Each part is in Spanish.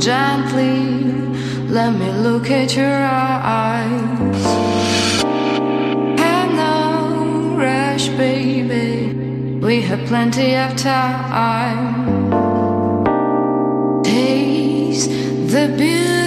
gently. Let me look at your eyes. Have no rush, baby. We have plenty of time. Taste the beauty.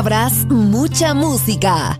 Palabras, mucha música.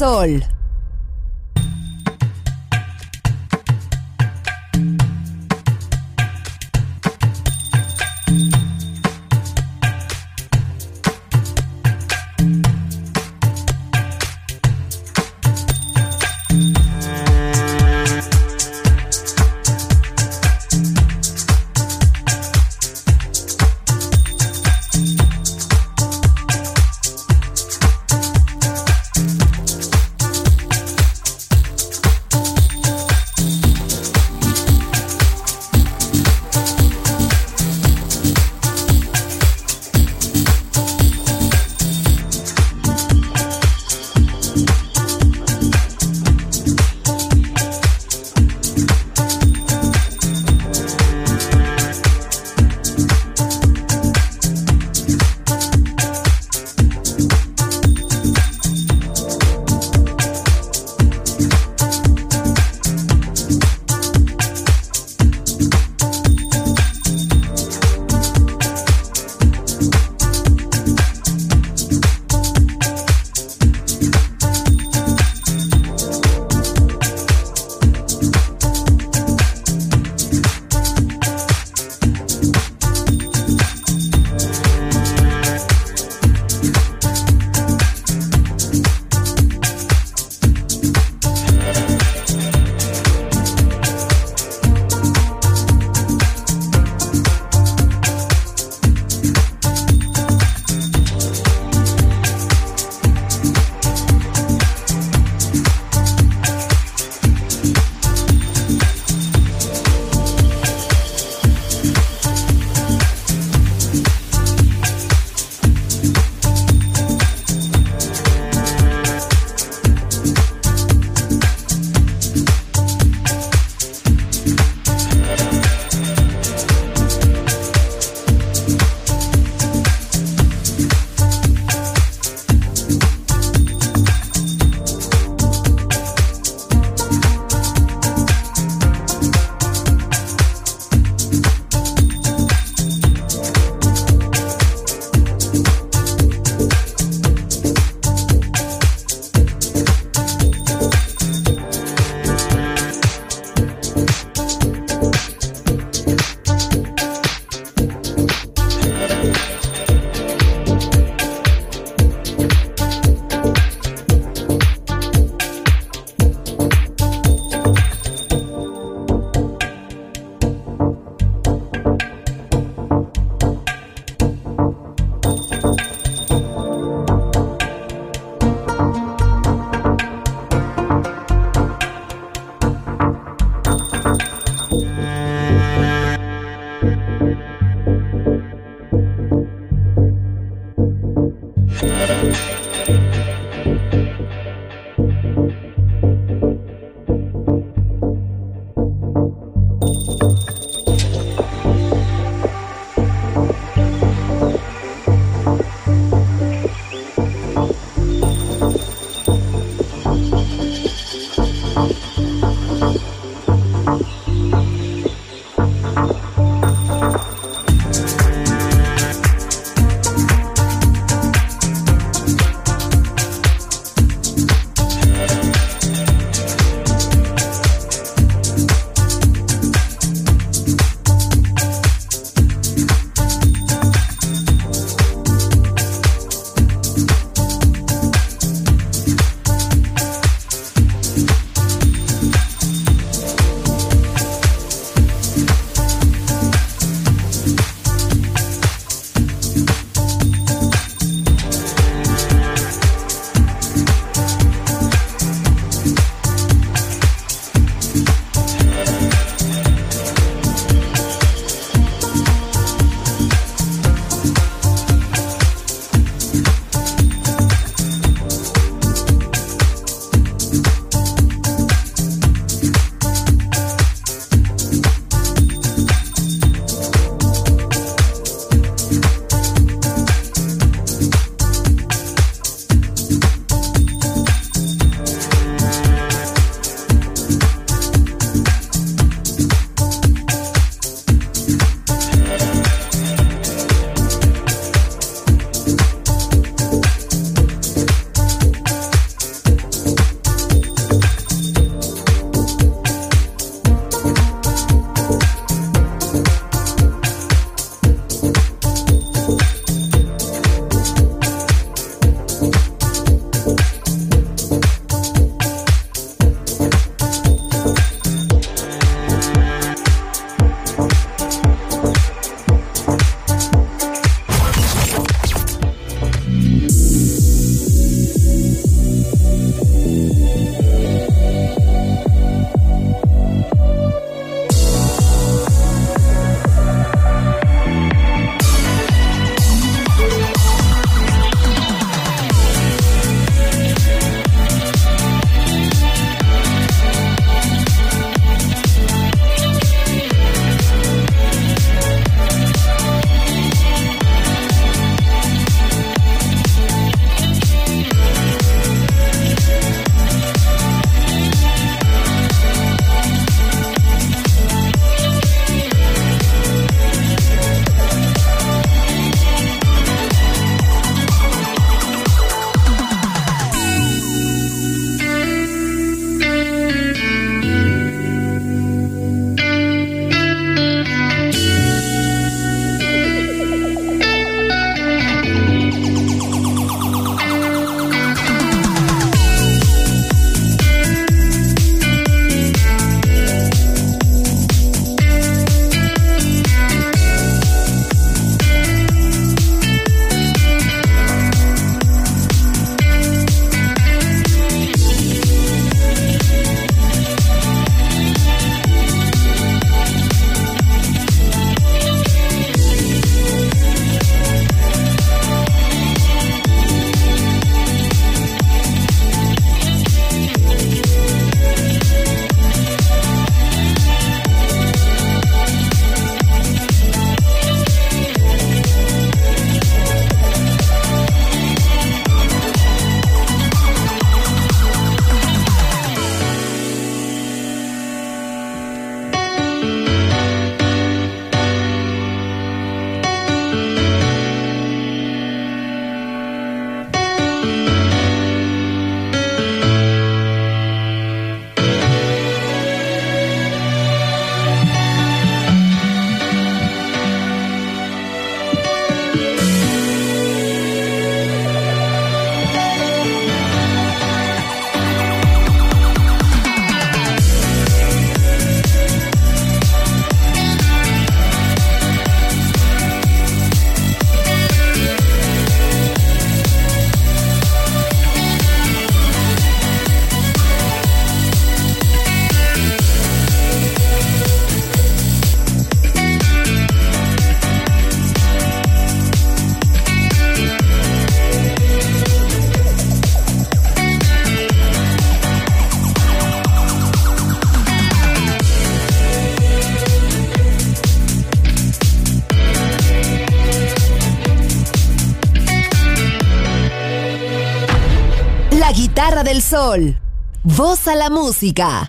Sol. Del sol. Voz a la música.